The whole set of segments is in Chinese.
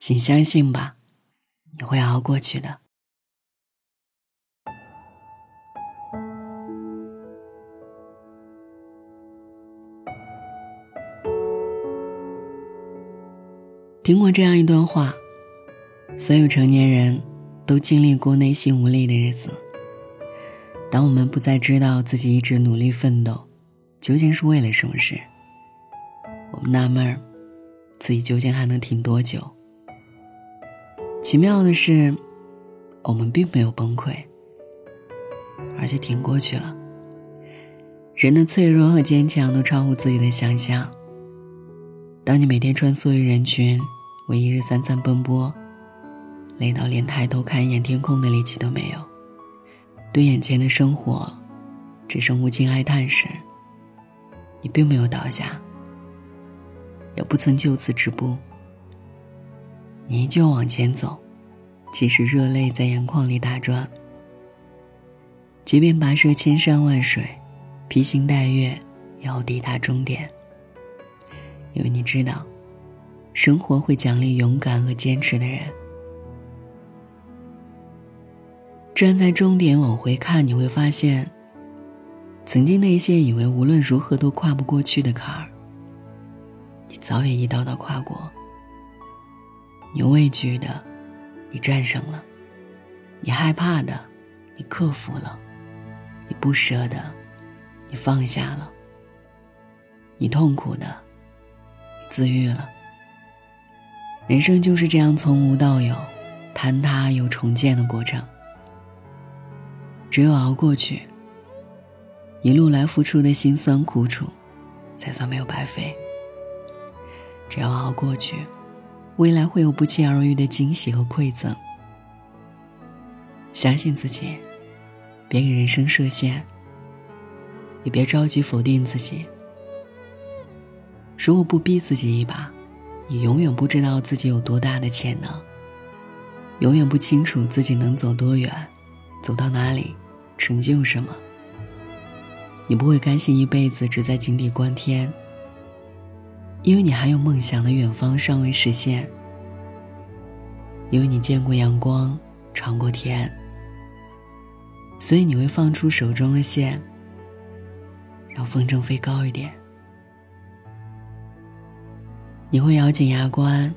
请相信吧，你会熬过去的。听过这样一段话：所有成年人都经历过内心无力的日子。当我们不再知道自己一直努力奋斗，究竟是为了什么事，我们纳闷儿，自己究竟还能挺多久？奇妙的是，我们并没有崩溃，而且挺过去了。人的脆弱和坚强都超乎自己的想象。当你每天穿梭于人群，为一日三餐奔波，累到连抬头看一眼天空的力气都没有，对眼前的生活只剩无尽哀叹时，你并没有倒下，也不曾就此止步。你依旧往前走，即使热泪在眼眶里打转，即便跋涉千山万水，披星戴月，也要抵达终点。因为你知道，生活会奖励勇敢和坚持的人。站在终点往回看，你会发现，曾经那些以为无论如何都跨不过去的坎儿，你早已一道道跨过。你畏惧的，你战胜了；你害怕的，你克服了；你不舍的，你放下了；你痛苦的。自愈了。人生就是这样从无到有，坍塌又重建的过程。只有熬过去，一路来付出的辛酸苦楚，才算没有白费。只要熬过去，未来会有不期而遇的惊喜和馈赠。相信自己，别给人生设限，也别着急否定自己。如果不逼自己一把，你永远不知道自己有多大的潜能，永远不清楚自己能走多远，走到哪里，成就什么。你不会甘心一辈子只在井底观天，因为你还有梦想的远方尚未实现。因为你见过阳光，尝过甜，所以你会放出手中的线，让风筝飞高一点。你会咬紧牙关，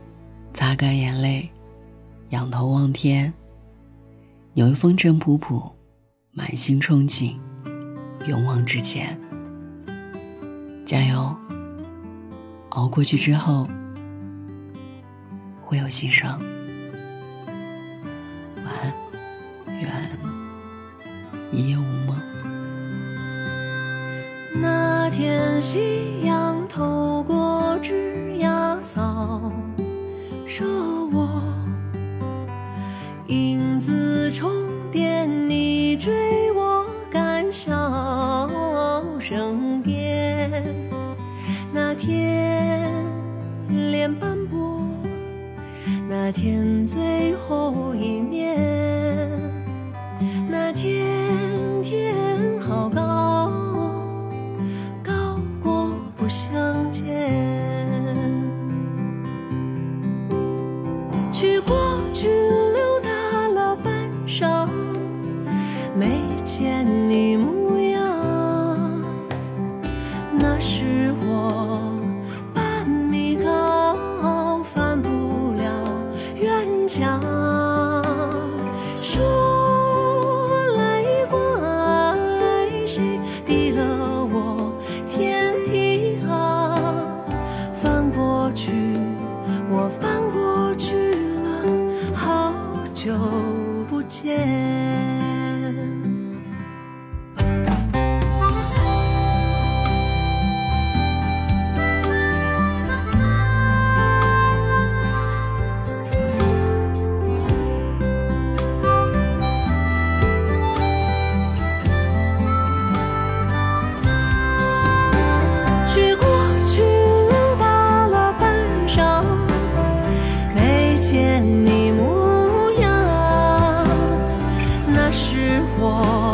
擦干眼泪，仰头望天。你会风尘仆仆，满心憧憬，勇往直前。加油！熬过去之后，会有新生。晚安，愿一夜无梦。那天夕阳透过枝桠。扫射我，影子重叠，你追我赶，笑声变。那天天最后一面，那天天好高，高过不相见。去过去，溜达了半晌，没见你说 more.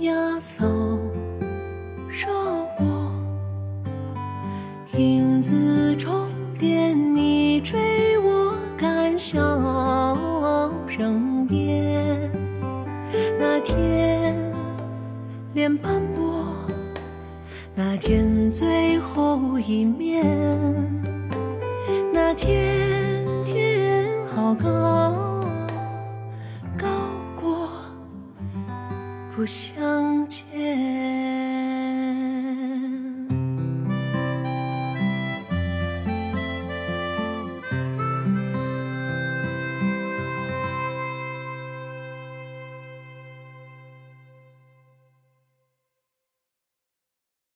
枝桠扫射我，影子重叠，你追我赶，笑声边。那天脸斑驳，那天最后一面，那天天好高，高过不相见。